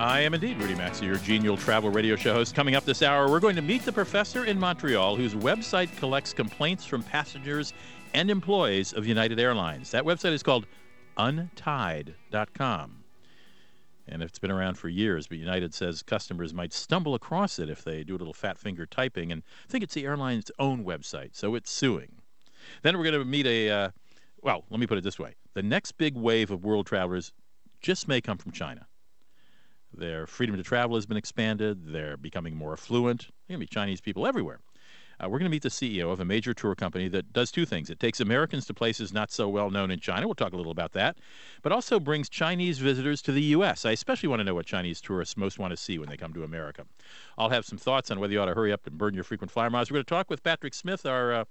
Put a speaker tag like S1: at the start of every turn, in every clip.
S1: I am indeed Rudy Maxa, your genial travel radio show host. Coming up this hour, we're going to meet the professor in Montreal whose website collects complaints from passengers and employees of United Airlines. That website is called untied.com. And it's been around for years, but United says customers might stumble across it if they do a little fat finger typing and think it's the airline's own website, so it's suing. Then we're going to meet a, uh, well, let me put it this way the next big wave of world travelers just may come from China. Their freedom to travel has been expanded. They're becoming more affluent. There are going to be Chinese people everywhere. Uh, we're going to meet the CEO of a major tour company that does two things. It takes Americans to places not so well known in China. We'll talk a little about that. But also brings Chinese visitors to the U.S. I especially want to know what Chinese tourists most want to see when they come to America. I'll have some thoughts on whether you ought to hurry up and burn your frequent flyer miles. We're going to talk with Patrick Smith, our uh,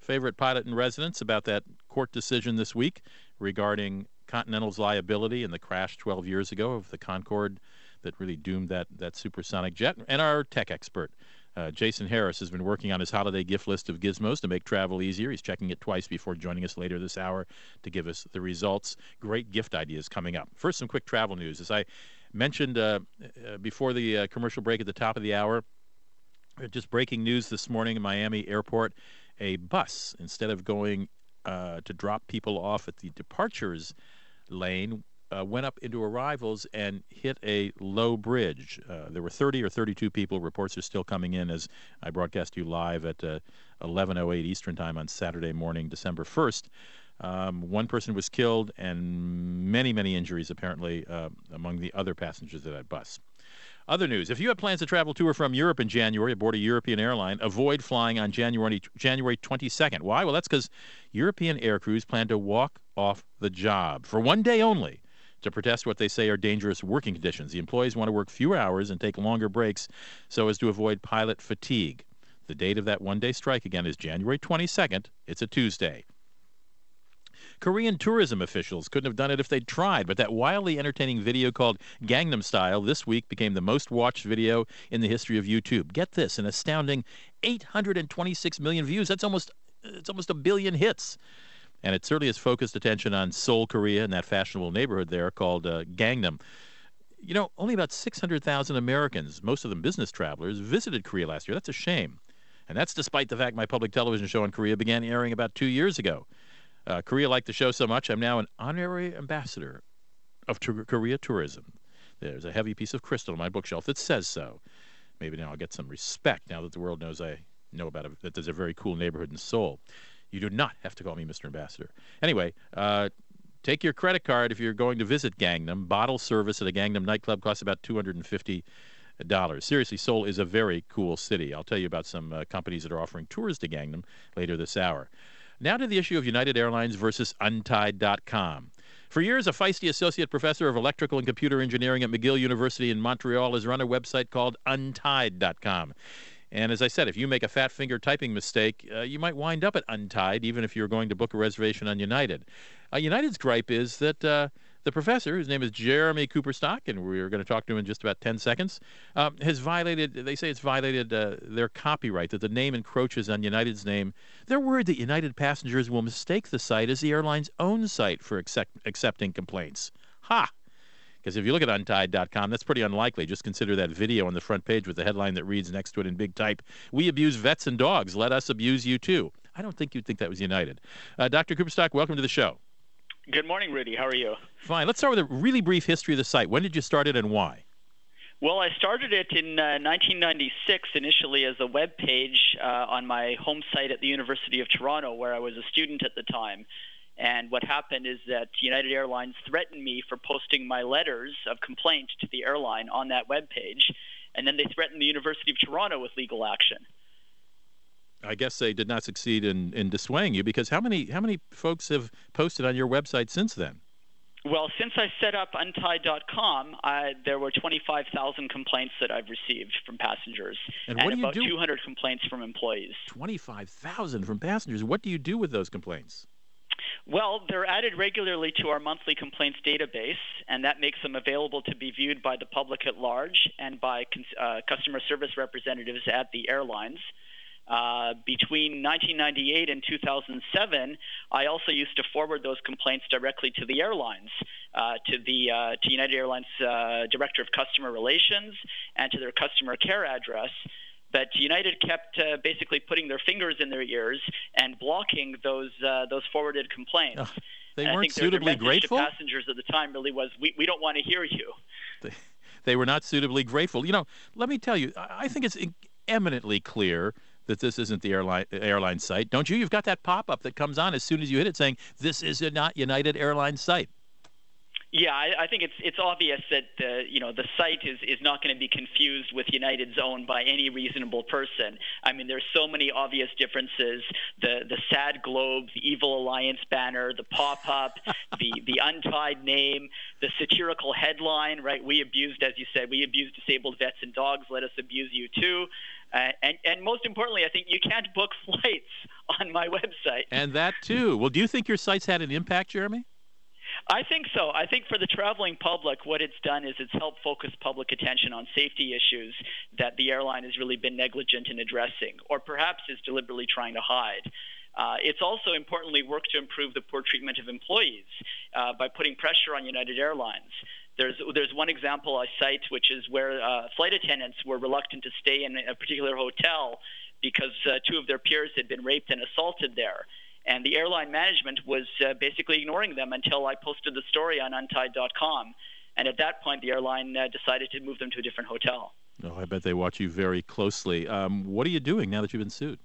S1: favorite pilot in residence, about that court decision this week regarding Continental's liability in the crash 12 years ago of the Concorde that really doomed that, that supersonic jet. And our tech expert, uh, Jason Harris, has been working on his holiday gift list of gizmos to make travel easier. He's checking it twice before joining us later this hour to give us the results. Great gift ideas coming up. First, some quick travel news. As I mentioned uh, uh, before the uh, commercial break at the top of the hour, uh, just breaking news this morning in Miami Airport a bus, instead of going to drop people off at the departures lane, uh, went up into arrivals and hit a low bridge. Uh, there were 30 or 32 people. Reports are still coming in as I broadcast you live at uh, 11:08 Eastern Time on Saturday morning, December 1st. Um, one person was killed and many, many injuries apparently uh, among the other passengers of that bus. Other news: If you have plans to travel to or from Europe in January aboard a European airline, avoid flying on January January 22nd. Why? Well, that's because European air crews plan to walk off the job for one day only to protest what they say are dangerous working conditions. The employees want to work fewer hours and take longer breaks so as to avoid pilot fatigue. The date of that one day strike again is January 22nd. It's a Tuesday. Korean tourism officials couldn't have done it if they'd tried, but that wildly entertaining video called Gangnam Style this week became the most watched video in the history of YouTube. Get this, an astounding 826 million views. That's almost it's almost a billion hits and it certainly has focused attention on Seoul, Korea, and that fashionable neighborhood there called uh, Gangnam. You know, only about 600,000 Americans, most of them business travelers, visited Korea last year. That's a shame. And that's despite the fact my public television show in Korea began airing about two years ago. Uh, Korea liked the show so much, I'm now an honorary ambassador of t- Korea tourism. There's a heavy piece of crystal on my bookshelf that says so. Maybe now I'll get some respect now that the world knows I know about it, that there's a very cool neighborhood in Seoul. You do not have to call me Mr. Ambassador. Anyway, uh, take your credit card if you're going to visit Gangnam. Bottle service at a Gangnam nightclub costs about 250 dollars. Seriously, Seoul is a very cool city. I'll tell you about some uh, companies that are offering tours to Gangnam later this hour. Now to the issue of United Airlines versus Untied.com. For years, a feisty associate professor of electrical and computer engineering at McGill University in Montreal has run a website called Untied.com. And as I said, if you make a fat finger typing mistake, uh, you might wind up at Untied, even if you're going to book a reservation on United. Uh, United's gripe is that uh, the professor, whose name is Jeremy Cooperstock, and we're going to talk to him in just about 10 seconds, um, has violated, they say it's violated uh, their copyright, that the name encroaches on United's name. They're worried that United passengers will mistake the site as the airline's own site for accept- accepting complaints. Ha! Because if you look at untied.com, that's pretty unlikely. Just consider that video on the front page with the headline that reads next to it in big type We abuse vets and dogs. Let us abuse you too. I don't think you'd think that was United. Uh, Dr. Cooperstock, welcome to the show.
S2: Good morning, Rudy. How are you?
S1: Fine. Let's start with a really brief history of the site. When did you start it and why?
S2: Well, I started it in uh, 1996 initially as a web page uh, on my home site at the University of Toronto, where I was a student at the time. And what happened is that United Airlines threatened me for posting my letters of complaint to the airline on that web page, and then they threatened the University of Toronto with legal action.
S1: I guess they did not succeed in, in dissuading you because how many how many folks have posted on your website since then?
S2: Well, since I set up untied.com, I, there were 25,000 complaints that I've received from passengers,
S1: and, what do you
S2: about
S1: do?
S2: 200 complaints from employees.
S1: 25,000 from passengers. What do you do with those complaints?
S2: Well, they're added regularly to our monthly complaints database, and that makes them available to be viewed by the public at large and by uh, customer service representatives at the airlines. Uh, between 1998 and 2007, I also used to forward those complaints directly to the airlines, uh, to the uh, to United Airlines uh, Director of Customer Relations, and to their customer care address. But United kept uh, basically putting their fingers in their ears and blocking those those forwarded complaints.
S1: Oh, they
S2: and
S1: weren't
S2: I think
S1: suitably
S2: their
S1: grateful.
S2: To passengers at the time really was, we, we don't want to hear you.
S1: They, they were not suitably grateful. You know, let me tell you, I think it's eminently clear that this isn't the airline airline site. Don't you? You've got that pop up that comes on as soon as you hit it saying this is not United Airlines site.
S2: Yeah, I, I think it's it's obvious that uh, you know the site is, is not going to be confused with United's own by any reasonable person. I mean, there's so many obvious differences: the the sad globe, the evil alliance banner, the pop up, the the untied name, the satirical headline. Right? We abused, as you said, we abused disabled vets and dogs. Let us abuse you too. Uh, and, and most importantly, I think you can't book flights on my website.
S1: And that too. Well, do you think your site's had an impact, Jeremy?
S2: I think so. I think for the traveling public, what it's done is it's helped focus public attention on safety issues that the airline has really been negligent in addressing, or perhaps is deliberately trying to hide. Uh, it's also importantly worked to improve the poor treatment of employees uh, by putting pressure on United Airlines. There's there's one example I cite, which is where uh, flight attendants were reluctant to stay in a particular hotel because uh, two of their peers had been raped and assaulted there. And the airline management was uh, basically ignoring them until I posted the story on untied.com. And at that point, the airline uh, decided to move them to a different hotel.
S1: Oh, I bet they watch you very closely. Um, what are you doing now that you've been sued?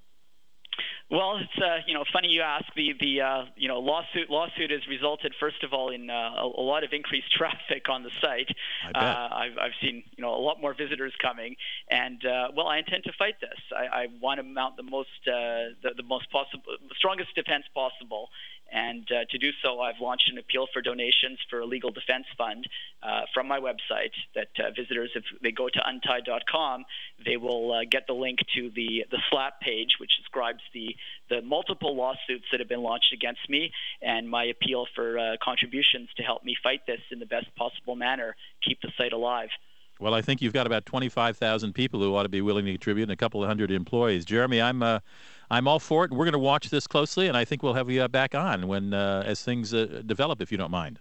S2: Well, it's uh, you know funny you ask. The the uh, you know lawsuit lawsuit has resulted first of all in uh, a, a, lot of increased traffic on the site.
S1: I bet.
S2: Uh, I've I've seen you know a lot more visitors coming, and uh, well, I intend to fight this. I, I want to mount the most uh, the, the most possible, the strongest defense possible, and uh, to do so, I've launched an appeal for donations for a legal defense fund uh, from my website. That uh, visitors, if they go to untied.com, they will uh, get the link to the the SLAPP page, which describes the the multiple lawsuits that have been launched against me, and my appeal for uh, contributions to help me fight this in the best possible manner, keep the site alive.
S1: Well, I think you've got about 25,000 people who ought to be willing to contribute and a couple of hundred employees. Jeremy, I'm uh, I'm all for it. We're going to watch this closely, and I think we'll have you uh, back on when uh, as things uh, develop, if you don't mind.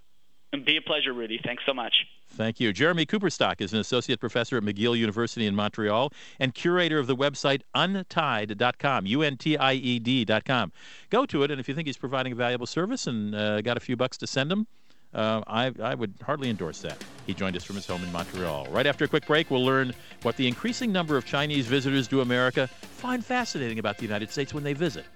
S2: It'd be a pleasure, Rudy. Thanks so much.
S1: Thank you. Jeremy Cooperstock is an associate professor at McGill University in Montreal and curator of the website untied.com, U-N-T-I-E-D.com. Go to it, and if you think he's providing a valuable service and uh, got a few bucks to send him, uh, I, I would hardly endorse that. He joined us from his home in Montreal. Right after a quick break, we'll learn what the increasing number of Chinese visitors to America find fascinating about the United States when they visit.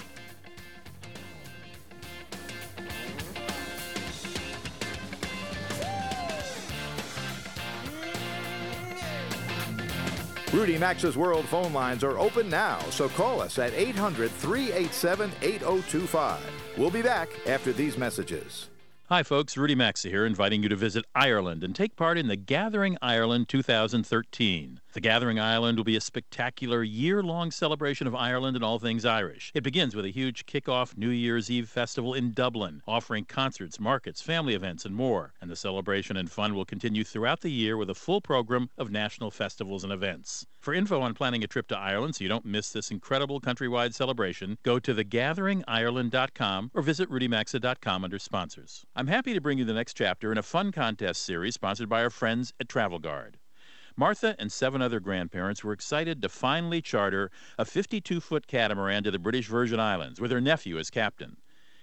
S3: Rudy Maxa's World phone lines are open now, so call us at 800 387 8025. We'll be back after these messages.
S1: Hi, folks. Rudy Maxa here, inviting you to visit Ireland and take part in the Gathering Ireland 2013. The Gathering Ireland will be a spectacular year long celebration of Ireland and all things Irish. It begins with a huge kick-off New Year's Eve festival in Dublin, offering concerts, markets, family events, and more. And the celebration and fun will continue throughout the year with a full program of national festivals and events. For info on planning a trip to Ireland so you don't miss this incredible countrywide celebration, go to thegatheringireland.com or visit rudymaxa.com under sponsors. I'm happy to bring you the next chapter in a fun contest series sponsored by our friends at Travel Guard. Martha and seven other grandparents were excited to finally charter a 52 foot catamaran to the British Virgin Islands with her nephew as captain.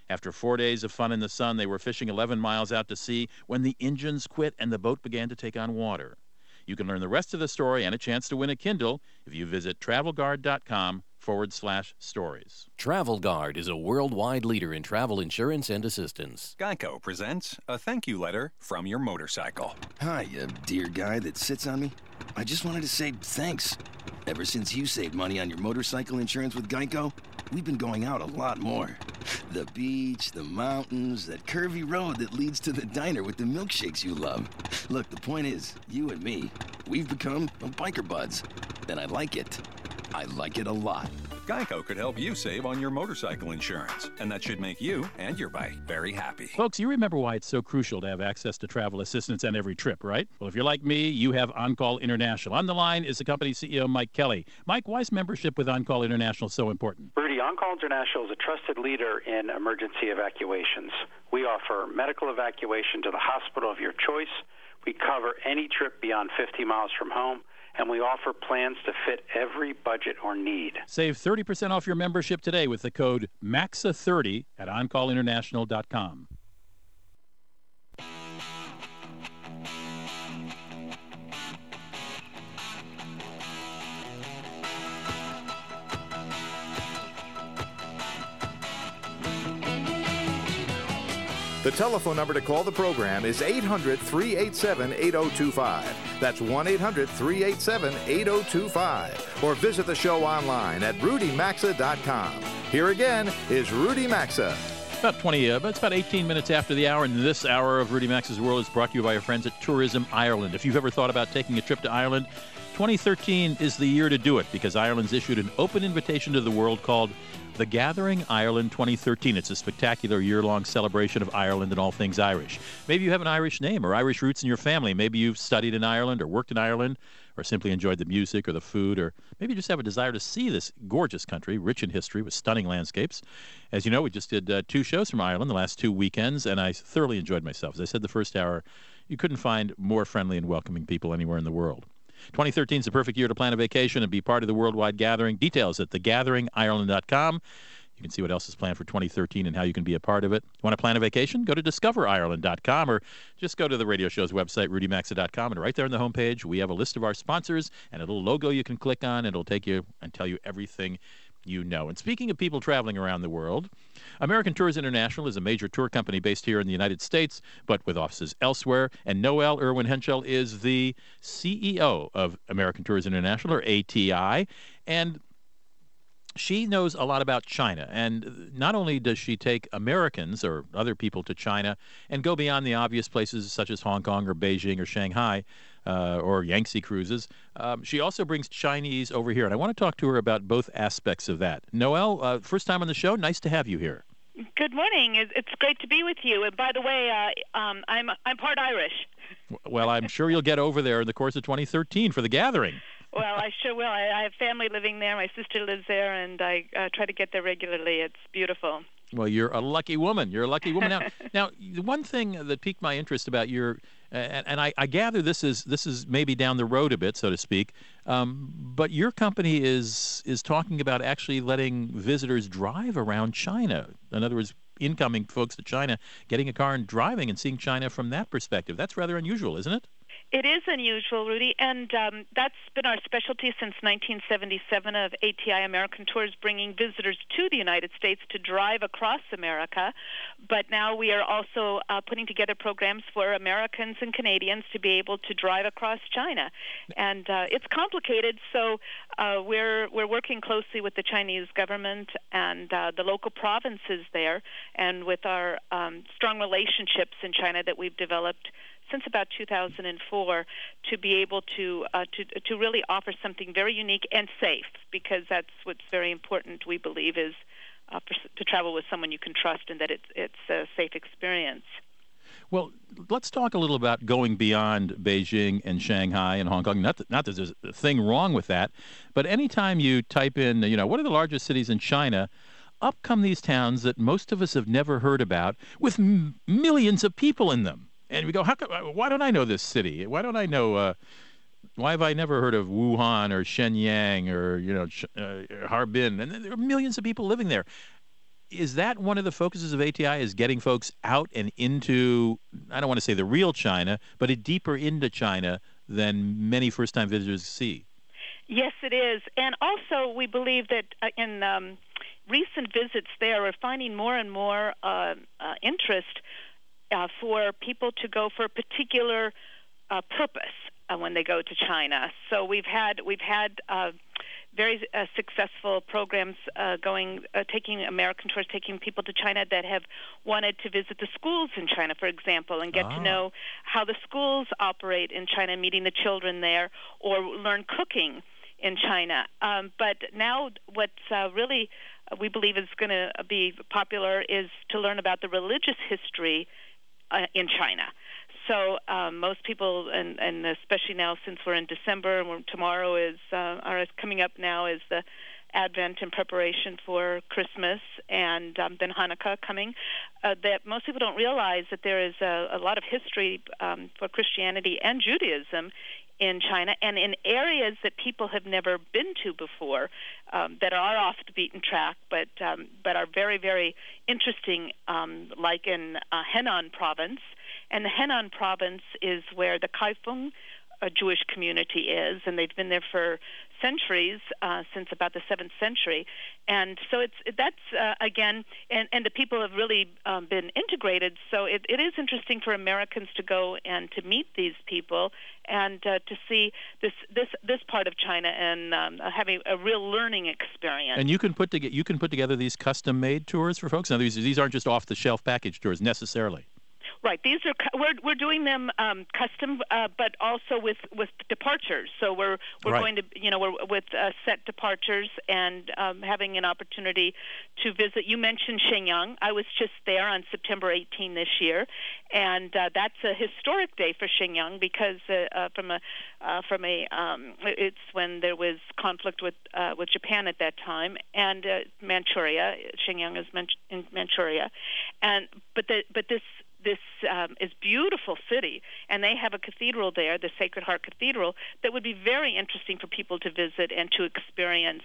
S1: After four days of fun in the sun, they were fishing 11 miles out to sea when the engines quit and the boat began to take on water. You can learn the rest of the story and a chance to win a Kindle if you visit travelguard.com forward slash stories.
S4: Travel Guard is a worldwide leader in travel insurance and assistance.
S5: Geico presents a thank you letter from your motorcycle.
S6: Hi, you dear guy that sits on me. I just wanted to say thanks. Ever since you saved money on your motorcycle insurance with Geico, we've been going out a lot more. The beach, the mountains, that curvy road that leads to the diner with the milkshakes you love. Look, the point is, you and me, we've become biker buds. And I like it. I like it a lot.
S5: Geico could help you save on your motorcycle insurance, and that should make you and your bike very happy.
S1: Folks, you remember why it's so crucial to have access to travel assistance on every trip, right? Well, if you're like me, you have OnCall International. On the line is the company CEO, Mike Kelly. Mike, why is membership with OnCall International so important?
S7: Rudy, OnCall International is a trusted leader in emergency evacuations. We offer medical evacuation to the hospital of your choice. We cover any trip beyond 50 miles from home and we offer plans to fit every budget or need.
S1: Save 30% off your membership today with the code MAXA30 at OnCallInternational.com.
S3: The telephone number to call the program is 800 387 8025. That's 1 800 387 8025. Or visit the show online at rudymaxa.com. Here again is Rudy Maxa.
S1: About 20, uh, it's about 18 minutes after the hour, and this hour of Rudy Maxa's World is brought to you by our friends at Tourism Ireland. If you've ever thought about taking a trip to Ireland, 2013 is the year to do it because Ireland's issued an open invitation to the world called the Gathering Ireland 2013. It's a spectacular year long celebration of Ireland and all things Irish. Maybe you have an Irish name or Irish roots in your family. Maybe you've studied in Ireland or worked in Ireland or simply enjoyed the music or the food, or maybe you just have a desire to see this gorgeous country, rich in history with stunning landscapes. As you know, we just did uh, two shows from Ireland the last two weekends, and I thoroughly enjoyed myself. As I said the first hour, you couldn't find more friendly and welcoming people anywhere in the world. 2013 is the perfect year to plan a vacation and be part of the worldwide gathering. Details at thegatheringireland.com. You can see what else is planned for 2013 and how you can be a part of it. Want to plan a vacation? Go to discoverireland.com or just go to the radio show's website, rudymaxa.com, and right there on the homepage, we have a list of our sponsors and a little logo you can click on. It'll take you and tell you everything you know. And speaking of people traveling around the world, American Tours International is a major tour company based here in the United States, but with offices elsewhere. And Noel Irwin Hentschel is the CEO of American Tours International, or ATI. And she knows a lot about China. And not only does she take Americans or other people to China and go beyond the obvious places such as Hong Kong or Beijing or Shanghai uh, or Yangtze cruises, um, she also brings Chinese over here. And I want to talk to her about both aspects of that. Noel, uh, first time on the show. Nice to have you here.
S8: Good morning. It's great to be with you. And by the way, uh, um, I'm I'm part Irish.
S1: Well, I'm sure you'll get over there in the course of 2013 for the gathering.
S8: Well, I sure will. I, I have family living there. My sister lives there, and I uh, try to get there regularly. It's beautiful.
S1: Well, you're a lucky woman. You're a lucky woman. Now, now, the one thing that piqued my interest about your, and, and I, I, gather this is this is maybe down the road a bit, so to speak. Um, but your company is is talking about actually letting visitors drive around China. In other words, incoming folks to China getting a car and driving and seeing China from that perspective. That's rather unusual, isn't it?
S8: It is unusual, Rudy, and um, that's been our specialty since 1977 of ATI American Tours, bringing visitors to the United States to drive across America. But now we are also uh, putting together programs for Americans and Canadians to be able to drive across China, and uh, it's complicated. So uh, we're we're working closely with the Chinese government and uh, the local provinces there, and with our um, strong relationships in China that we've developed since about 2004 to be able to uh, to to really offer something very unique and safe because that's what's very important. We believe is uh, for, to travel with someone you can trust and that it's it's a safe experience.
S1: Well, let's talk a little about going beyond Beijing and Shanghai and Hong Kong. Not that, not that there's a thing wrong with that, but anytime you type in, you know, what are the largest cities in China, up come these towns that most of us have never heard about with m- millions of people in them and we go, how come, why don't I know this city? Why don't I know? Uh, why have I never heard of Wuhan or Shenyang or you know uh, Harbin? And there are millions of people living there. Is that one of the focuses of ATI? Is getting folks out and into I don't want to say the real China, but a deeper into China than many first-time visitors see.
S8: Yes, it is, and also we believe that uh, in um, recent visits there, we're finding more and more uh, uh interest uh, for people to go for a particular uh, purpose uh, when they go to China. So we've had we've had uh, very uh, successful programs uh, going, uh, taking American tours, taking people to China that have wanted to visit the schools in China, for example, and get
S1: Ah.
S8: to know how the schools operate in China, meeting the children there, or learn cooking in China. Um, but now, what's uh, really we believe is going to be popular is to learn about the religious history uh, in China. So um, most people, and, and especially now since we're in December, and tomorrow is uh, is coming up now is the Advent in preparation for Christmas, and um, then Hanukkah coming. Uh, that most people don't realize that there is a, a lot of history um, for Christianity and Judaism in China and in areas that people have never been to before um, that are off the beaten track, but um, but are very very interesting, um, like in uh, Henan province. And the Henan province is where the Kaifeng uh, Jewish community is, and they've been there for centuries, uh, since about the seventh century. And so it's that's uh, again, and, and the people have really um, been integrated. So it, it is interesting for Americans to go and to meet these people and uh, to see this this this part of China and um, having a real learning experience.
S1: And you can put together you can put together these custom-made tours for folks. Now these these aren't just off-the-shelf package tours necessarily.
S8: Right. These are we're we're doing them um, custom, uh, but also with with departures. So we're we're
S1: Right.
S8: going to you know we're with uh, set departures and um, having an opportunity to visit. You mentioned Shenyang. I was just there on September 18 this year, and uh, that's a historic day for Shenyang because uh, uh, from a uh, from a um, it's when there was conflict with uh, with Japan at that time and uh, Manchuria. Shenyang is Man- in Manchuria, and but the but this this um, is beautiful city, and they have a cathedral there, the Sacred Heart Cathedral, that would be very interesting for people to visit and to experience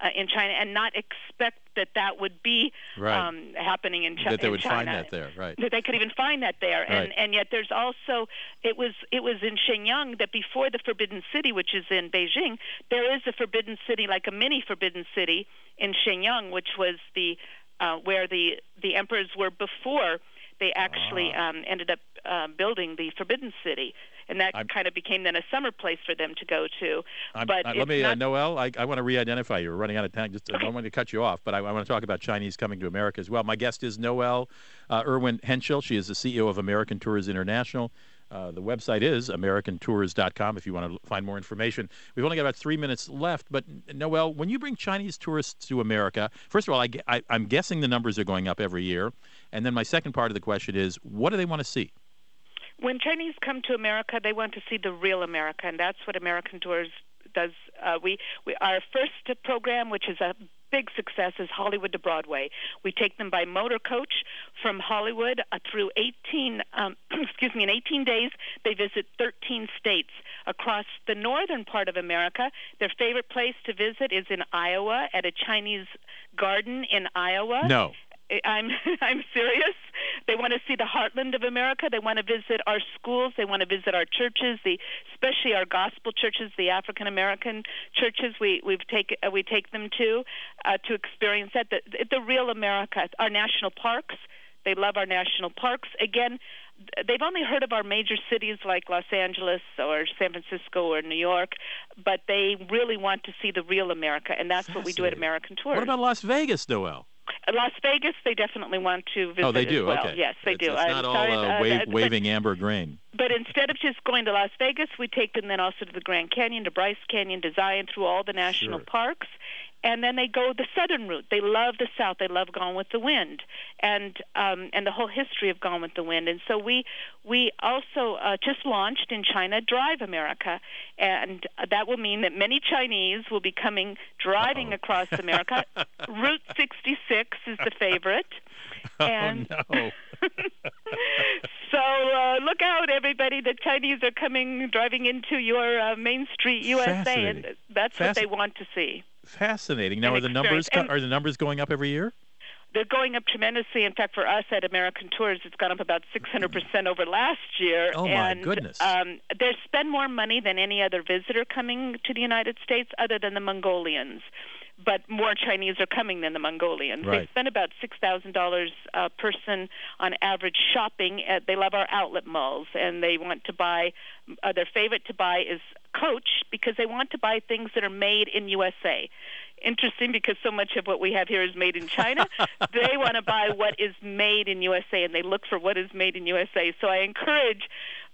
S8: uh, in China, and not expect that that would be
S1: Right.
S8: um, happening in, Chi-
S1: that they would find that there, right?
S8: That they could even find that there, and and yet there's also it was it was in Shenyang that before the Forbidden City, which is in Beijing, there is a Forbidden City, like a mini Forbidden City in Shenyang, which was the uh, where the the emperors were before they actually
S1: Ah.
S8: um, ended up uh, building the Forbidden City, and that
S1: I'm-
S8: kind of became then a summer place for them to go to.
S1: I'm,
S8: but
S1: uh, let me,
S8: not,
S1: uh, Noel. I, I want to re-identify you. We're running out of time. Just I don't want to cut you off, but I, I want to talk about Chinese coming to America as well. My guest is Noel uh, Irwin Hentschel. She is the CEO of American Tours International. Uh, the website is AmericanTours.com if you want to find more information. We've only got about three minutes left, but Noel, when you bring Chinese tourists to America, first of all, I, I, I'm guessing the numbers are going up every year. And then my second part of the question is, what do they want to see?
S8: when Chinese come to America, they want to see the real America, and that's what American Tours does. Uh, we, we our first program, which is a big success, is Hollywood to Broadway. We take them by motor coach from Hollywood uh, through 18, um, excuse me, in 18 days. They visit 13 states across the northern part of America. Their favorite place to visit is in Iowa at a Chinese garden in Iowa.
S1: No.
S8: I'm I'm serious. They want to see the heartland of America. They want to visit our schools. They want to visit our churches, the especially our gospel churches, the African American churches. We we've take uh, we take them to uh, to experience that the, the real America. Our national parks. They love our national parks. Again, they've only heard of our major cities like Los Angeles or San Francisco or New York, but they really want to see the real America, and that's what we do at American Tours.
S1: What about Las Vegas, Noel?
S8: Las Vegas, they definitely want to visit.
S1: oh, they do.
S8: well.
S1: Okay.
S8: Yes, they
S1: it's,
S8: do.
S1: It's
S8: I'm
S1: not all
S8: sorry,
S1: uh,
S8: uh,
S1: wave,
S8: but-
S1: waving amber grain.
S8: But instead of just going to Las Vegas, we take them then also to the Grand Canyon, to Bryce Canyon, to Zion, through all the national
S1: Sure.
S8: parks, and then they go the southern route. They love the south. They love Gone with the Wind, and um, and the whole history of Gone with the Wind. And so we we also uh, just launched in China Drive America, and that will mean that many Chinese will be coming driving
S1: Uh-oh.
S8: across America. Route 66 is the favorite. And
S1: oh no!
S8: so uh, look out, everybody! The Chinese are coming, driving into your uh, Main Street USA, and that's what they want to see.
S1: Fascinating. Now, are the numbers are the numbers going up every year?
S8: They're going up tremendously. In fact, for us at American Tours, it's gone up about 600% over last year.
S1: Oh, my
S8: and,
S1: goodness.
S8: Um, they spend more money than any other visitor coming to the United States, other than the Mongolians. But more Chinese are coming than the Mongolians. They spend about six thousand dollars a person on average shopping. At, they love our outlet malls, and they want to buy. Uh, their favorite to buy is coach because they want to buy things that are made in USA. Interesting because so much of what we have here is made in China. they want to buy what is made in USA, and they look for what is made in USA. So I encourage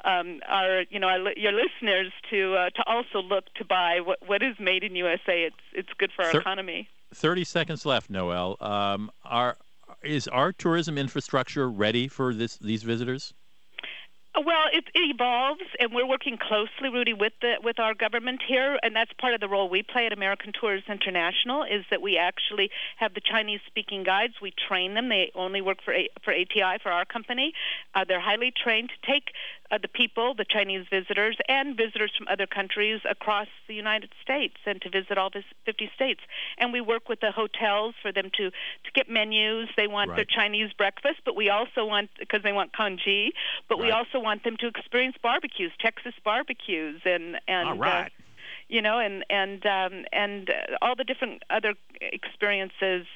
S8: um, our, you know, our, your listeners to uh, to also look to buy what what is made in USA. It's it's good for our
S1: Thir-
S8: economy.
S1: Thirty seconds left, Noel. Um, are is our tourism infrastructure ready for this these visitors?
S8: Well, it, it evolves, and we're working closely, Rudy, with the with our government here, and that's part of the role we play at American Tours International. Is that we actually have the Chinese-speaking guides. We train them. They only work for A, for ATI for our company. Uh, they're highly trained to take uh, the people, the Chinese visitors, and visitors from other countries across the United States, and to visit all the 50 states. And we work with the hotels for them to to get menus. They want
S1: Right.
S8: their Chinese breakfast, but we also want because they want congee, but we also want them to experience barbecues, Texas barbecues, and and
S1: All right.
S8: uh, you know, and and um, and uh, all the different other experiences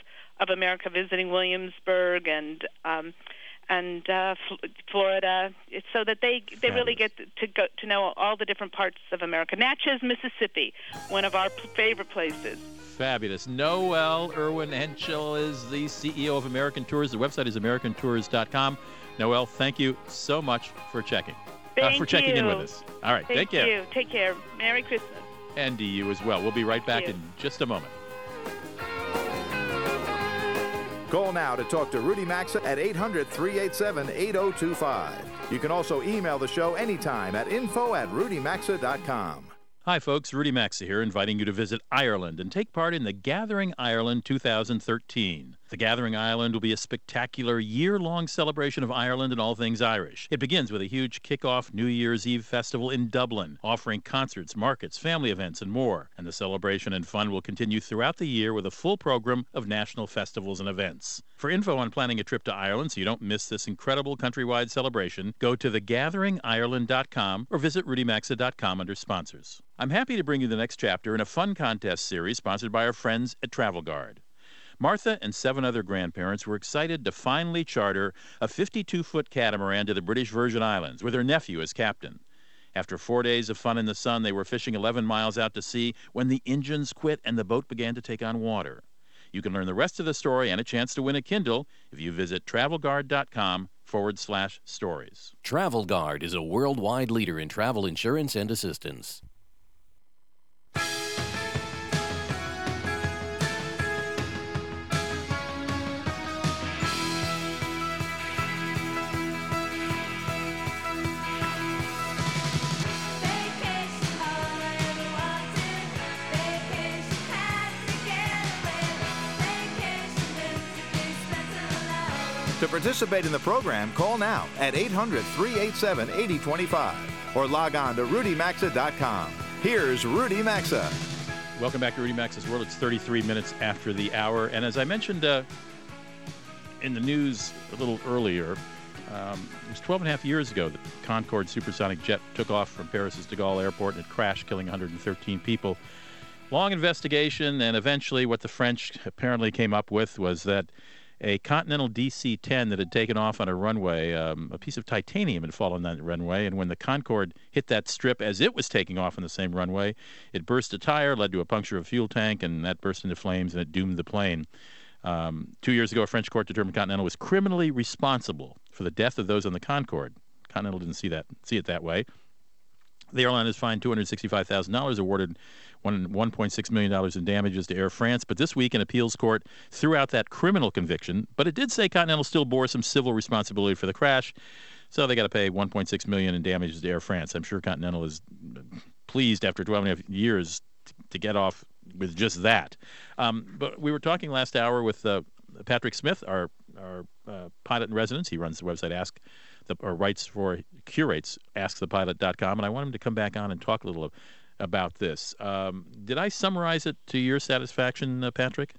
S8: of America, visiting Williamsburg and um, and uh, F- Florida, it's so that they they really get to go to know all the different parts of America. Natchez, Mississippi, one of our p- favorite places.
S1: Fabulous. Noel Irwin Hentschel is the CEO of American Tours. The website is americantours.com. Noel, thank you so much for checking. uh, for checking in with us. All right,
S8: Thank
S1: take care.
S8: you. Take care. Merry Christmas.
S1: And to you as well. We'll be right back
S8: you.
S1: in just a moment.
S3: Call now to talk to Rudy Maxa at 800 387 8025. You can also email the show anytime at info at rudymaxa.com.
S1: Hi, folks. Rudy Maxa here, inviting you to visit Ireland and take part in the Gathering Ireland 2013. The Gathering Ireland will be a spectacular year long celebration of Ireland and all things Irish. It begins with a huge kickoff New Year's Eve festival in Dublin, offering concerts, markets, family events, and more. And the celebration and fun will continue throughout the year with a full program of national festivals and events. For info on planning a trip to Ireland so you don't miss this incredible countrywide celebration, go to thegatheringireland.com or visit rudymaxa.com under sponsors. I'm happy to bring you the next chapter in a fun contest series sponsored by our friends at Travel Guard. Martha and seven other grandparents were excited to finally charter a 52 foot catamaran to the British Virgin Islands with her nephew as captain. After four days of fun in the sun, they were fishing 11 miles out to sea when the engines quit and the boat began to take on water. You can learn the rest of the story and a chance to win a Kindle if you visit travelguard.com forward slash stories.
S4: Travel Guard is a worldwide leader in travel insurance and assistance.
S3: To participate in the program, call now at 800 387 8025 or log on to rudymaxa.com. Here's Rudy Maxa.
S1: Welcome back to Rudy Maxa's World. It's 33 minutes after the hour. And as I mentioned uh, in the news a little earlier, um, it was 12 and a half years ago that the Concorde supersonic jet took off from Paris's de Gaulle airport and it crashed, killing 113 people. Long investigation, and eventually, what the French apparently came up with was that a Continental DC 10 that had taken off on a runway, um, a piece of titanium had fallen on that runway, and when the Concorde hit that strip as it was taking off on the same runway, it burst a tire, led to a puncture of fuel tank, and that burst into flames and it doomed the plane. Um, two years ago, a French court determined Continental was criminally responsible for the death of those on the Concorde. Continental didn't see that see it that way. The airline is fined $265,000, awarded one $1.6 million in damages to Air France. But this week, an appeals court threw out that criminal conviction. But it did say Continental still bore some civil responsibility for the crash, so they got to pay 1.6 million in damages to Air France. I'm sure Continental is pleased after 12 and a half years to get off with just that. Um, but we were talking last hour with uh, Patrick Smith, our our uh, pilot in residence. He runs the website Ask the or writes for curates askthepilot.com, and I want him to come back on and talk a little about this. Um, did I summarize it to your satisfaction, uh, Patrick?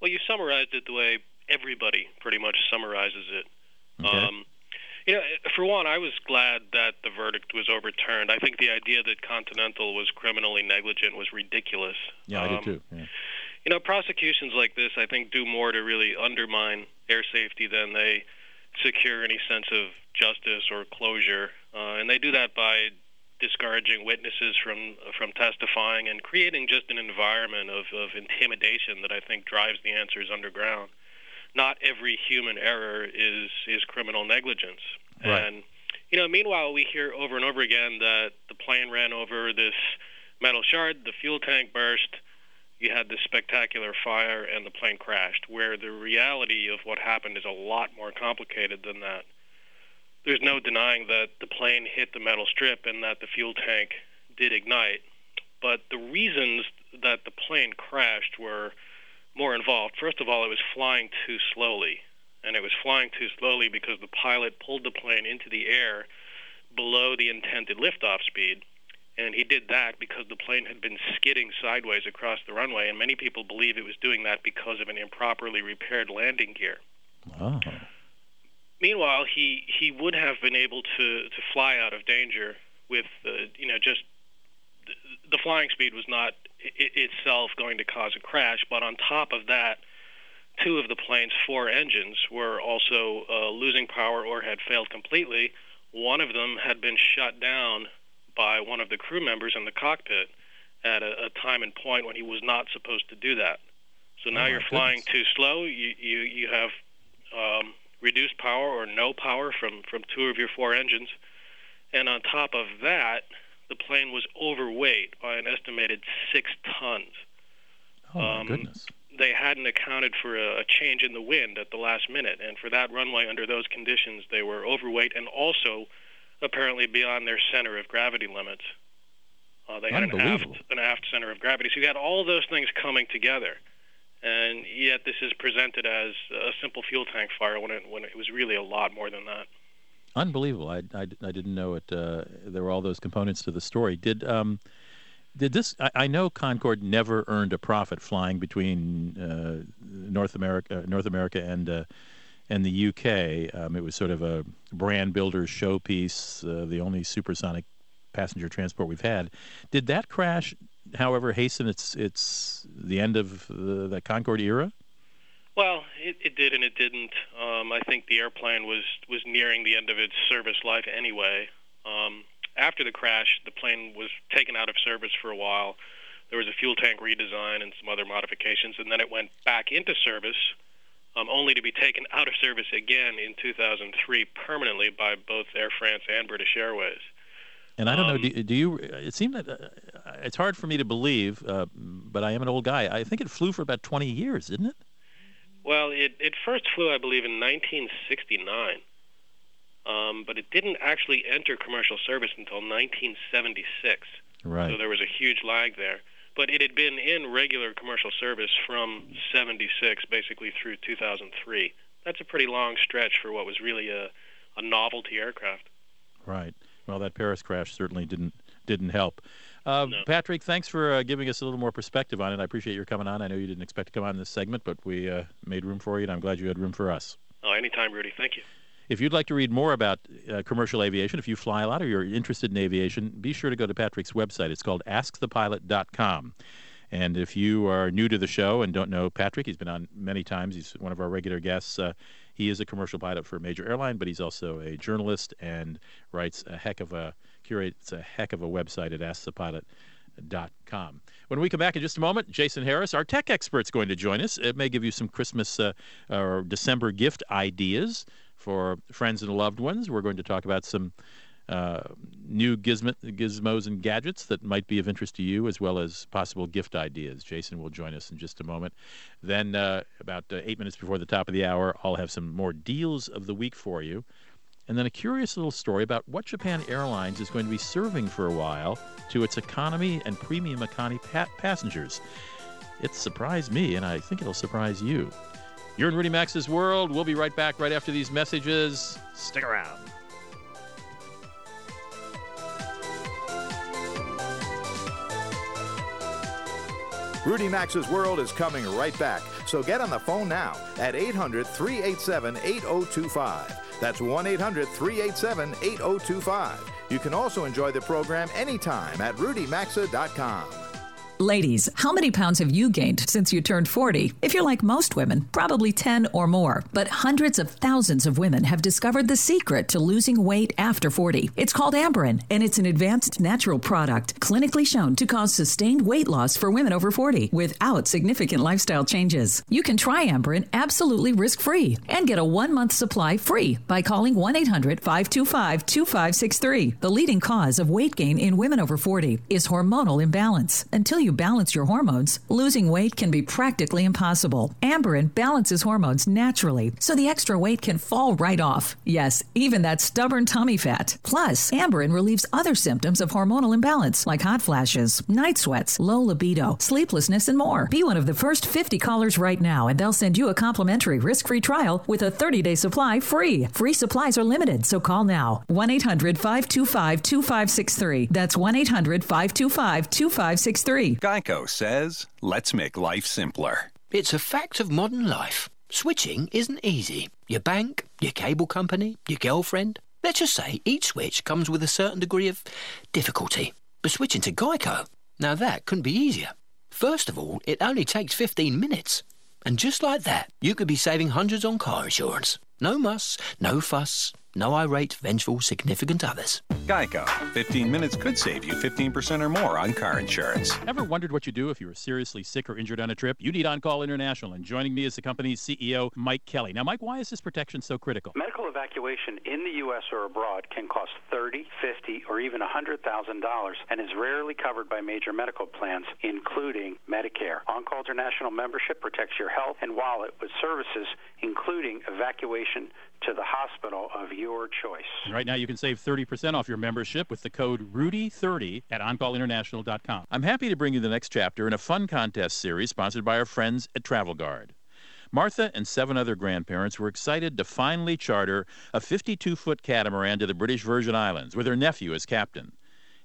S9: Well, you summarized it the way everybody pretty much summarizes it.
S1: Okay.
S9: Um, you know, for one, I was glad that the verdict was overturned. I think the idea that Continental was criminally negligent was ridiculous.
S1: yeah, I
S9: Um,
S1: did too. Yeah.
S9: You know, prosecutions like this, I think, do more to really undermine air safety than they secure any sense of justice or closure. Uh, and they do that by discouraging witnesses from from testifying and creating just an environment of, of intimidation that I think drives the answers underground. Not every human error is is criminal negligence.
S1: Right.
S9: And you know, meanwhile, we hear over and over again that the plane ran over this metal shard, the fuel tank burst, you had this spectacular fire, and the plane crashed. Where the reality of what happened is a lot more complicated than that there's no denying that the plane hit the metal strip and that the fuel tank did ignite. But the reasons that the plane crashed were more involved. First of all, it was flying too slowly. And it was flying too slowly because the pilot pulled the plane into the air below the intended liftoff speed. And he did that because the plane had been skidding sideways across the runway. And many people believe it was doing that because of an improperly repaired landing gear. Meanwhile, he he would have been able to to fly out of danger with uh, you know just the, the flying speed was not I- itself going to cause a crash, but on top of that, two of the plane's four engines were also uh, losing power or had failed completely. One of them had been shut down by one of the crew members in the cockpit at a, a time and point when he was not supposed to do that. So now
S1: Oh,
S9: you're flying
S1: goodness.
S9: too slow. You you you have um, reduced power or no power from from two of your four engines, and on top of that, the plane was overweight by an estimated six tons.
S1: Oh,
S9: Um,
S1: goodness.
S9: They hadn't accounted for a, a change in the wind at the last minute, and for that runway under those conditions, they were overweight and also apparently beyond their center of gravity limits. Uh, they had an aft, an aft center of gravity, so you had all those things coming together, and yet this is presented as a simple fuel tank fire when it when it was really a lot more than that.
S1: Unbelievable. I, I, I didn't know it. Uh, there were all those components to the story. Did um, did this? I, I know Concorde never earned a profit flying between uh, North America, North America, and uh, and the UK. Um, it was sort of a brand builder showpiece, uh, the only supersonic passenger transport we've had. Did that crash, however, hasten its its the end of the, the Concorde era?
S9: Well, it, it did and it didn't. Um, I think the airplane was was nearing the end of its service life anyway. Um, after the crash, the plane was taken out of service for a while. There was a fuel tank redesign and some other modifications, and then it went back into service, um, only to be taken out of service again in 2003 permanently by both Air France and British Airways.
S1: And I don't know.
S9: Um,
S1: Do, do you? It seemed that uh, it's hard for me to believe, uh, but I am an old guy. I think it flew for about 20 years, didn't it?
S9: Well, it, it first flew, I believe, in 1969, um, but it didn't actually enter commercial service until 1976.
S1: Right.
S9: So there was a huge lag there. But it had been in regular commercial service from 76 basically through 2003. That's a pretty long stretch for what was really a, a novelty aircraft.
S1: Right. Well, that Paris crash certainly didn't didn't help. Uh, Patrick, thanks for uh, giving us a little more perspective on it. I appreciate your coming on. I know you didn't expect to come on in this segment, but we uh, made room for you, and I'm glad you had room for us.
S9: Oh, anytime, Rudy. Thank you.
S1: If you'd like to read more about uh, commercial aviation, if you fly a lot or you're interested in aviation, be sure to go to Patrick's website. It's called AskThePilot.com. And if you are new to the show and don't know Patrick, he's been on many times. He's one of our regular guests. Uh, he is a commercial pilot for a major airline, but he's also a journalist and writes a heck of a curates a heck of a website at AskThePilot.com. When we come back in just a moment, Jason Harris, our tech expert, is going to join us. It may give you some Christmas uh, or December gift ideas for friends and loved ones. We're going to talk about some uh, new gizmo- gizmos and gadgets that might be of interest to you, as well as possible gift ideas. Jason will join us in just a moment. Then, uh, about uh, eight minutes before the top of the hour, I'll have some more deals of the week for you. And then a curious little story about what Japan Airlines is going to be serving for a while to its economy and premium economy pa- passengers. It surprised me, and I think it'll surprise you. You're in Rudy Maxa's world. We'll be right back right after these messages. Stick around.
S3: Rudy Maxa's World is coming right back. So get on the phone now at 800 387 8025. That's 1 800 387 8025. You can also enjoy the program anytime at rudymaxa.com.
S10: Ladies, how many pounds have you gained since you turned 40? If you're like most women, probably 10 or more. But hundreds of thousands of women have discovered the secret to losing weight after 40. It's called Amberen, and it's an advanced natural product clinically shown to cause sustained weight loss for women over 40 without significant lifestyle changes. You can try Amberen absolutely risk free and get a one month supply free by calling 1 800 525 2563. The leading cause of weight gain in women over 40 is hormonal imbalance. Until you balance your hormones, losing weight can be practically impossible. Amberen balances hormones naturally, so the extra weight can fall right off. Yes, even that stubborn tummy fat. Plus, Amberen relieves other symptoms of hormonal imbalance like hot flashes, night sweats, low libido, sleeplessness, and more. Be one of the first 50 callers right now, and they'll send you a complimentary risk free trial with a 30 day supply free. Free supplies are limited, so call now 1 800 525 2563. That's 1 800 525 2563.
S5: Geico says, let's make life simpler.
S11: It's a fact of modern life. Switching isn't easy. Your bank, your cable company, your girlfriend. Let's just say each switch comes with a certain degree of difficulty. But switching to Geico, now that couldn't be easier. First of all, it only takes 15 minutes. And just like that, you could be saving hundreds on car insurance. No muss, no fuss, no irate, vengeful, significant others.
S5: Geico. 15 minutes could save you 15% or more on car insurance.
S1: Ever wondered what you do if you were seriously sick or injured on a trip? You need On Call International, and joining me is the company's CEO, Mike Kelly. Now, Mike, why is this protection so critical?
S7: Medical evacuation in the U.S. or abroad can cost thirty, fifty, or even $100,000 and is rarely covered by major medical plans, including Medicare. On Call International membership protects your health and wallet with services including evacuation to the hospital of your choice.
S1: Right now, you can save 30% off your membership with the code RUDY30 at OnCallInternational.com. I'm happy to bring you the next chapter in a fun contest series sponsored by our friends at Travel Guard. Martha and seven other grandparents were excited to finally charter a 52 foot catamaran to the British Virgin Islands with her nephew as captain.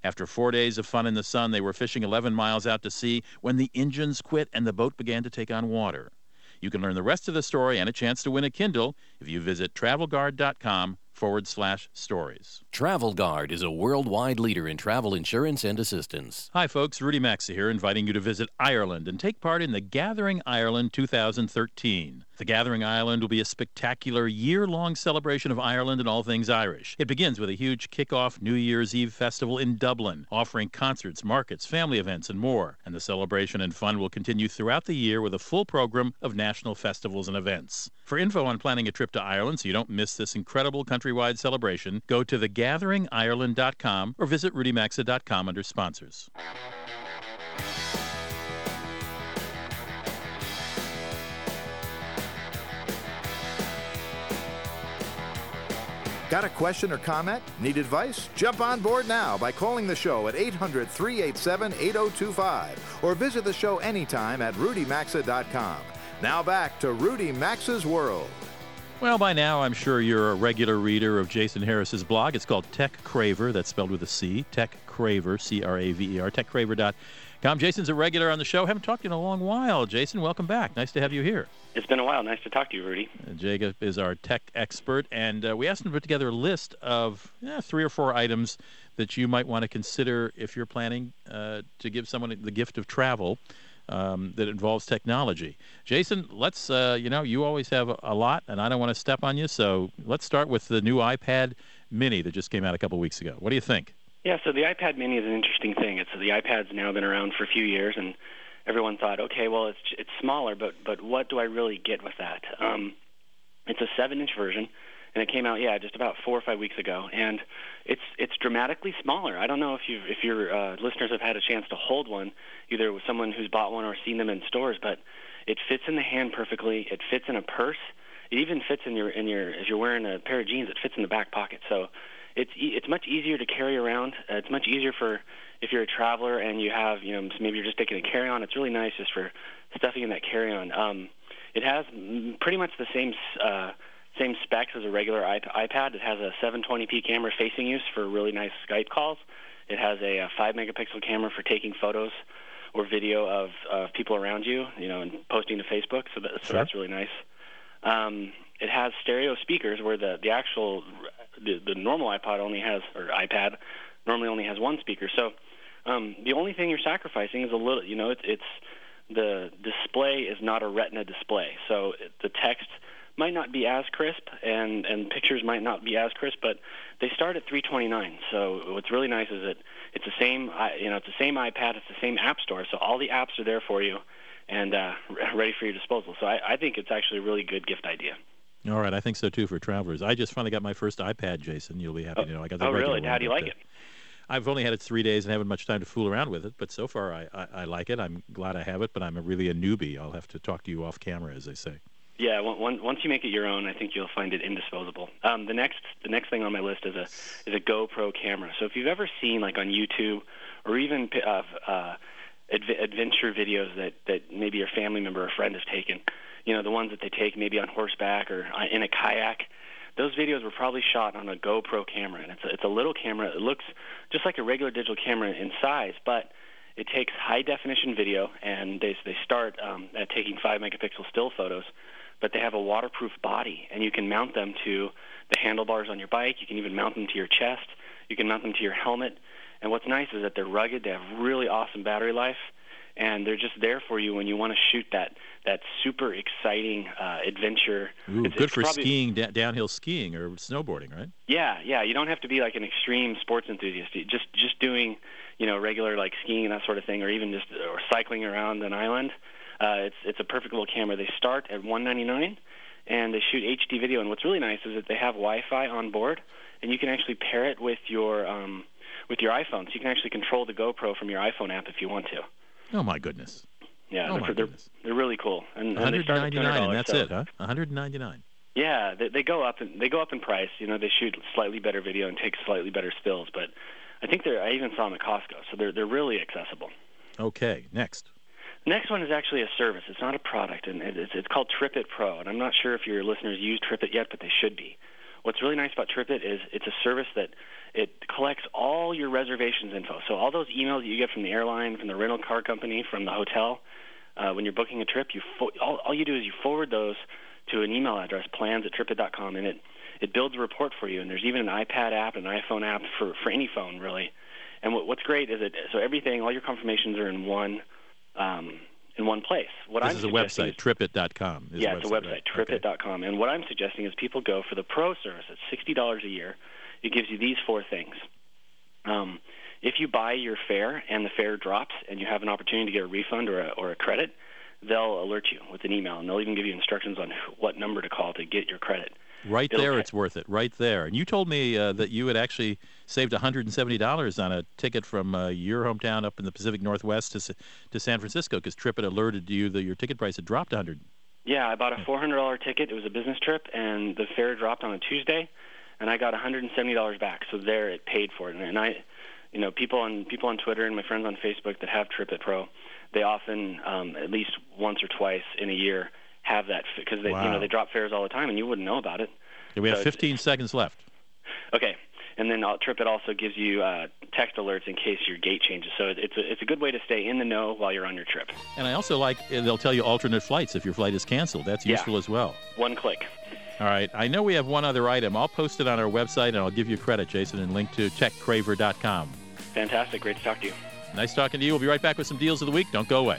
S1: After four days of fun in the sun, they were fishing 11 miles out to sea when the engines quit and the boat began to take on water. You can learn the rest of the story and a chance to win a Kindle if you visit travelguard.com forward slash stories.
S4: Travel Guard is a worldwide leader in travel insurance and assistance.
S1: Hi, folks. Rudy Maxa here, inviting you to visit Ireland and take part in the Gathering Ireland 2013. The Gathering Ireland will be a spectacular year long celebration of Ireland and all things Irish. It begins with a huge kick-off New Year's Eve festival in Dublin, offering concerts, markets, family events, and more. And the celebration and fun will continue throughout the year with a full program of national festivals and events. For info on planning a trip to Ireland so you don't miss this incredible countrywide celebration, go to thegatheringireland.com or visit rudymaxa.com under sponsors.
S3: Got a question or comment? Need advice? Jump on board now by calling the show at 800 387 8025 or visit the show anytime at rudymaxa.com. Now back to Rudy Maxa's World.
S1: Well, by now, I'm sure you're a regular reader of Jason Harris's blog. It's called Tech Craver. That's spelled with a C. Tech Craver, C R A V E R. TechCraver.com. Jason's a regular on the show. Haven't talked to you in a long while. Jason, welcome back. Nice to have you here.
S12: It's been a while. Nice to talk to you, Rudy.
S1: Uh, Jacob is our tech expert, and uh, we asked him to put together a list of eh, three or four items that you might want to consider if you're planning uh, to give someone the gift of travel um, that involves technology. Jason, let's, uh, you know, you always have a, lot, and I don't want to step on you, so let's start with the new iPad Mini that just came out a couple weeks ago. What do you think?
S12: Yeah, so the iPad Mini is an interesting thing. It's the iPad's now been around for a few years, and everyone thought, okay, well, it's it's smaller, but but what do I really get with that? Um, it's a seven-inch version, and it came out, yeah, just about four or five weeks ago, and it's it's dramatically smaller. I don't know if you if your uh, listeners have had a chance to hold one, either with someone who's bought one or seen them in stores, but it fits in the hand perfectly. It fits in a purse. It even fits in your in your if you're wearing a pair of jeans, it fits in the back pocket. So it's it's much easier to carry around. Uh, it's much easier for if you're a traveler and you have you know maybe you're just taking a carry on. It's really nice just for stuffing in that carry on. Um, it has pretty much the same uh, same specs as a regular iP- iPad. It has a 720p camera facing use for really nice Skype calls. It has a, a 5 megapixel camera for taking photos or video of, of people around you, you know, and posting to Facebook. So, that, so
S1: Sure.
S12: that's really nice. Um, it has stereo speakers where the the actual the, the normal iPod only has or iPad normally only has one speaker. So Um, the only thing you're sacrificing is a little, you know, it's, it's the display is not a Retina display, so the text might not be as crisp and and pictures might not be as crisp, but they start at 329. So what's really nice is that it's the same, you know, it's the same iPad, it's the same App Store, so all the apps are there for you and uh, ready for your disposal. So I, I think it's actually a really good gift idea.
S1: All right, I think so too for travelers. I just finally got my first iPad, Jason. You'll be happy
S12: oh,
S1: to know. I got the
S12: oh,
S1: regular
S12: really? How do you like
S1: uh,
S12: it?
S1: I've only had it three days and haven't much time to fool around with it, but so far I, I, I like it. I'm glad I have it, but I'm a, really a newbie. I'll have to talk to you off camera, as they say.
S12: Yeah, once you make it your own, I think you'll find it indisposable. Um, the next the next thing on my list is a is a GoPro camera. So if you've ever seen like on YouTube or even uh, uh, adv- adventure videos that that maybe your family member or friend has taken, you know the ones that they take maybe on horseback or uh, in a kayak. Those videos were probably shot on a GoPro camera, and it's a, it's a little camera. It looks just like a regular digital camera in size, but it takes high definition video, and they they start um, at taking five megapixel still photos but they have a waterproof body, and you can mount them to the handlebars on your bike. You can even mount them to your chest. You can mount them to your helmet. And what's nice is that they're rugged. They have really awesome battery life, and they're just there for you when you want to shoot that that super exciting uh, adventure.
S1: Ooh,
S12: It's-
S1: good
S12: it's
S1: for
S12: probably-
S1: skiing, da- downhill skiing or snowboarding, right?
S12: Yeah, yeah. You don't have to be like an extreme sports enthusiast. Just just doing, you know, regular like skiing and that sort of thing, or even just or cycling around an island. Uh, it's it's a perfect little camera. They start at 199, and they shoot HD video. And what's really nice is that they have Wi-Fi on board, and you can actually pair it with your um, with your iPhone. So you can actually control the GoPro from your iPhone app if you want to.
S1: Oh my goodness.
S12: Yeah,
S1: Oh,
S12: they're, they're, they're really cool. And, and they start at
S1: 199 and
S12: $200,
S1: that's
S12: so-
S1: it, huh? 199.
S12: Yeah, they, they go up and they go up in price. You know, they shoot slightly better video and take slightly better stills, but I think they're. I even saw them at Costco, so they're they're really accessible.
S1: Okay, next.
S12: Next one is actually a service. It's not a product, and it's, it's called TripIt Pro. And I'm not sure if your listeners use TripIt yet, but they should be. What's really nice about TripIt is it's a service that it collects all your reservations info. So all those emails that you get from the airline, from the rental car company, from the hotel, uh, when you're booking a trip, you fo- all, all you do is you forward those to an email address, plans at tripit.com, and it it builds a report for you. And there's even an iPad app, an iPhone app for for any phone really. And what, what's great is it so everything, all your confirmations are in one um, in one place. What
S1: this
S12: I'm
S1: is a website, tripit.com. is
S12: yeah,
S1: the
S12: it's a
S1: website,
S12: website,
S1: right?
S12: tripit.com. And what I'm suggesting is people go for the pro service. It's sixty dollars a year. It gives you these four things. Um, if you buy your fare and the fare drops, and you have an opportunity to get a refund or a, or a credit, they'll alert you with an email, and they'll even give you instructions on what number to call to get your credit.
S1: Right
S12: It'll
S1: there,
S12: ta-
S1: it's worth it. Right there. And you told me uh, that you had actually saved $170 on a ticket from uh, your hometown up in the Pacific Northwest to, to San Francisco because TripIt alerted you that your ticket price had dropped 100
S12: Yeah, I bought a four hundred dollar ticket. It was a business trip, and the fare dropped on a Tuesday, and I got one hundred and seventy dollars back. So there, it paid for it. And, I, you know, people on people on Twitter and my friends on Facebook that have Trip TripIt Pro, they often um, at least once or twice in a year have that because they you know they drop fares all the time, and you wouldn't know about it.
S1: Yeah, we have
S12: So it's-
S1: 15 seconds left.
S12: Okay. And then TripIt also gives you uh, text alerts in case your gate changes. So it's a, it's a good way to stay in the know while you're on your trip.
S1: And I also like, uh, they'll tell you alternate flights if your flight is canceled. That's
S12: Yeah.
S1: useful as well.
S12: One click.
S1: All right. I know we have one other item. I'll post it on our website and I'll give you credit, Jason, and link to techcraver.com.
S12: Fantastic. Great to talk to you.
S1: Nice talking to you. We'll be right back with some deals of the week. Don't go away.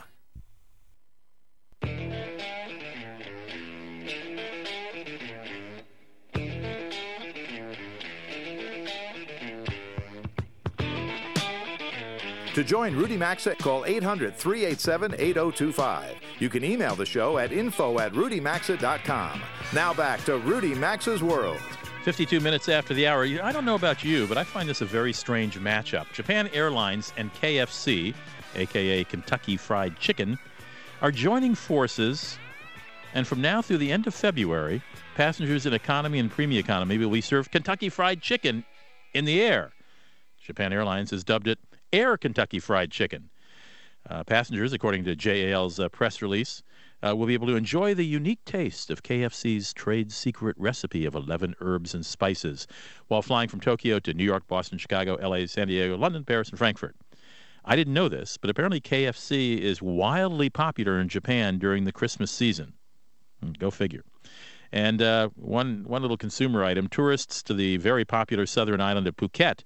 S3: To join Rudy Maxa, call 800 387 8025. You can email the show at info at rudymaxa.com. Now back to Rudy Maxa's World.
S1: 52 minutes after the hour. I don't know about you, but I find this a very strange matchup. Japan Airlines and KFC, aka Kentucky Fried Chicken, are joining forces, and from now through the end of February, passengers in economy and premium economy will be served Kentucky Fried Chicken in the air. Japan Airlines has dubbed it Air Kentucky Fried Chicken. Uh, passengers, according to JAL's uh, press release, uh, will be able to enjoy the unique taste of KFC's trade secret recipe of 11 herbs and spices while flying from Tokyo to New York, Boston, Chicago, LA, San Diego, London, Paris, and Frankfurt. I didn't know this, but apparently KFC is wildly popular in Japan during the Christmas season. Hmm, go figure. And uh, one one little consumer item: tourists to the very popular southern island of Phuket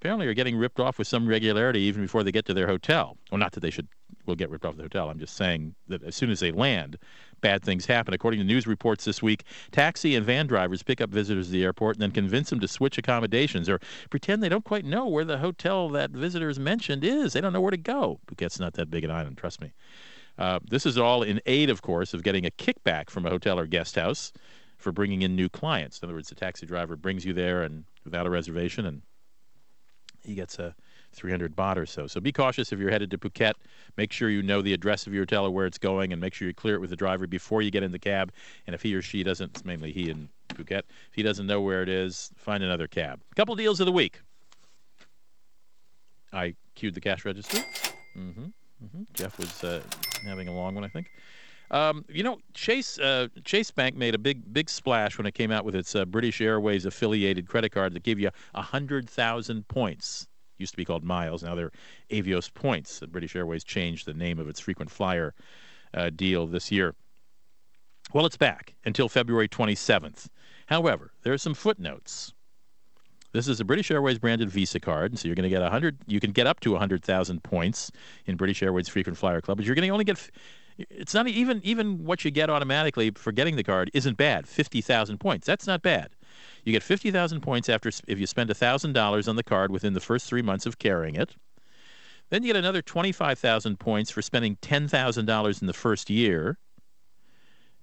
S1: apparently are getting ripped off with some regularity even before they get to their hotel. Well, not that they should will get ripped off the hotel. I'm just saying that as soon as they land, bad things happen. According to news reports this week, taxi and van drivers pick up visitors at the airport and then convince them to switch accommodations or pretend they don't quite know where the hotel that visitors mentioned is. They don't know where to go. Phuket's not that big an island, trust me. Uh, this is all in aid, of course, of getting a kickback from a hotel or guest house for bringing in new clients. In other words, the taxi driver brings you there and without a reservation and he gets a 300 baht or so. So be cautious if you're headed to Phuket. Make sure you know the address of your hotel or where it's going, and make sure you clear it with the driver before you get in the cab. And if he or she doesn't, it's mainly he in Phuket, if he doesn't know where it is, find another cab. Couple deals of the week. I queued the cash register. Mm-hmm. Mm-hmm. Jeff was uh, having a long one, I think. Um, you know, Chase uh, Chase Bank made a big big splash when it came out with its uh, British Airways affiliated credit card that gave you hundred thousand points. Used to be called miles, now they're Avios points. The British Airways changed the name of its frequent flyer uh, deal this year. Well, it's back until February 27th. However, there are some footnotes. This is a British Airways branded Visa card, so you're going to get 100. You can get up to 100,000 points in British Airways frequent flyer club, but you're going to only get it's not even even what you get automatically for getting the card isn't bad. Fifty thousand points. That's not bad. You get fifty thousand points after if you spend thousand dollars on the card within the first three months of carrying it. Then you get another twenty-five thousand points for spending ten thousand dollars in the first year.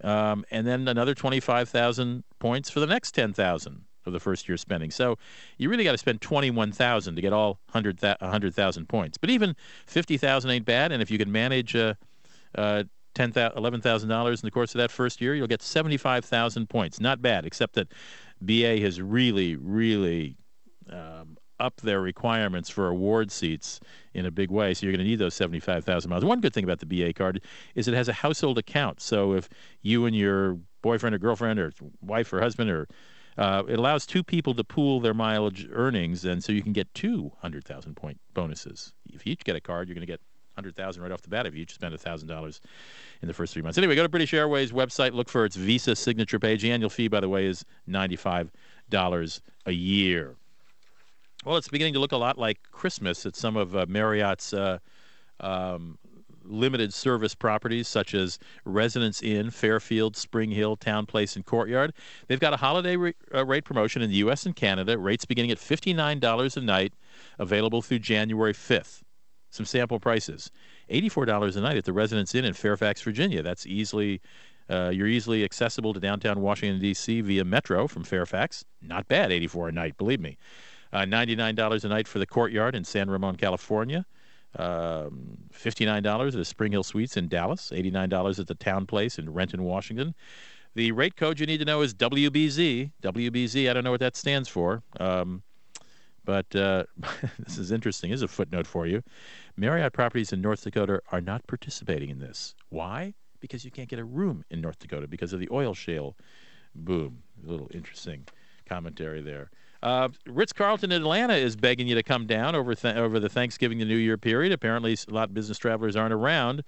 S1: Um, and then another twenty-five thousand points for the next ten thousand of the first year spending. So you really got to spend 21,000 to get all 100,000 points. But even 50,000 ain't bad and if you can manage uh, uh, ten eleven thousand dollars in the course of that first year, you'll get seventy five thousand points. Not bad, except that BA has really, really um, upped their requirements for award seats in a big way. So you're going to need those seventy five thousand miles. One good thing about the BA card is it has a household account. So if you and your boyfriend or girlfriend or wife or husband or uh, it allows two people to pool their mileage earnings, and so you can get two hundred thousand point bonuses. If you each get a card, you're going to get hundred thousand right off the bat if you spend thousand dollars in the first three months. Anyway, go to British Airways website, look for its Visa signature page. The annual fee, by the way, is ninety-five dollars a year. Well, it's beginning to look a lot like Christmas at some of uh, Marriott's uh, um, limited service properties, such as Residence Inn, Fairfield, SpringHill, Town Place, and Courtyard. They've got a holiday re- uh, rate promotion in the U.S. and Canada. Rates beginning at $59 a night, available through January 5th some sample prices. $84 a night at the Residence Inn in Fairfax, Virginia. That's easily uh, you're easily accessible to downtown Washington D.C. via Metro from Fairfax. Not bad, 84 a night, believe me. Uh, $99 a night for the Courtyard in San Ramon, California. Um, $59 at the SpringHill Suites in Dallas. $89 at the TownePlace in Renton, Washington. The rate code you need to know is WBZ. WBZ, I don't know what that stands for. Um, but uh, this is interesting. This is a footnote for you. Marriott properties in North Dakota are not participating in this. Why? Because you can't get a room in North Dakota because of the oil shale boom. A little interesting commentary there. Uh, Ritz Carlton in Atlanta is begging you to come down over th- over the Thanksgiving and New Year period. Apparently, a lot of business travelers aren't around.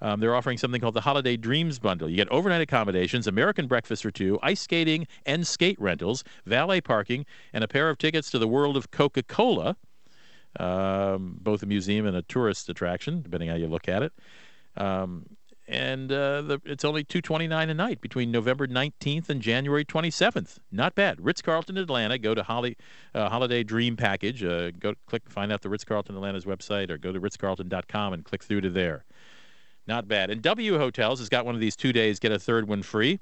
S1: Um, they're offering something called the Holiday Dreams Bundle. You get overnight accommodations, American breakfast for two, ice skating and skate rentals, valet parking, and a pair of tickets to the world of Coca Cola, um, both a museum and a tourist attraction, depending how you look at it. Um, and uh, the, it's only 229 a night between November 19th and January 27th. Not bad. Ritz Carlton Atlanta. Go to Holly, uh, Holiday Dream Package. Uh, go click find out the Ritz Carlton Atlanta's website, or go to ritzcarlton.com and click through to there. Not bad. And W Hotels has got one of these two days get a third one free.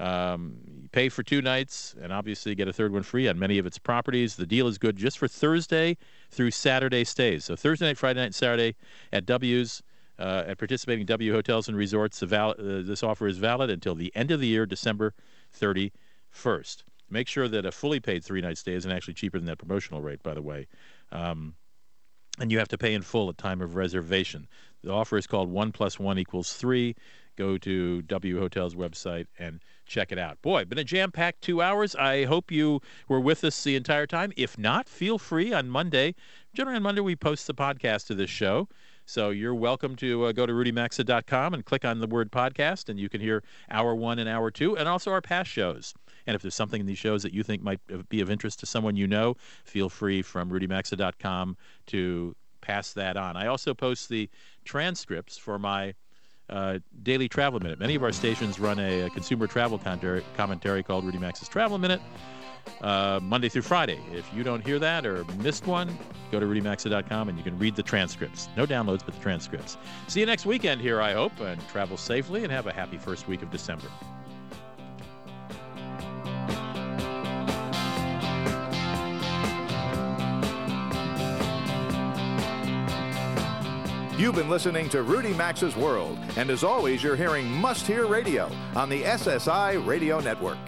S1: Um, pay for two nights and obviously get a third one free on many of its properties. The deal is good just for Thursday through Saturday stays. So Thursday night, Friday night, Saturday at W's uh, at participating W hotels and resorts. uh, this offer is valid until the end of the year, December 31st. Make sure that a fully paid three night stay isn't actually cheaper than that promotional rate, by the way. Um, and you have to pay in full at time of reservation. The offer is called one plus one equals three. Go to W Hotel's website and check it out. Boy, been a jam packed two hours. I hope you were with us the entire time. If not, feel free on Monday Generally on Monday, we post the podcast of this show. So you're welcome to uh, go to rudymaxa.com and click on the word podcast, and you can hear hour one and hour two, and also our past shows. And if there's something in these shows that you think might be of interest to someone you know, feel free from rudymaxa.com to pass that on. I also post the transcripts for my uh, daily travel minute. Many of our stations run a, a consumer travel commentary, commentary called Rudy Maxa's Travel Minute. Uh, Monday through Friday. If you don't hear that or missed one, go to rudymaxa.com and you can read the transcripts. No downloads, but the transcripts. See you next weekend here, I hope, and travel safely and have a happy first week of December.
S3: You've been listening to Rudy Maxa's World, and as always, you're hearing Must Hear Radio on the SSI Radio Network.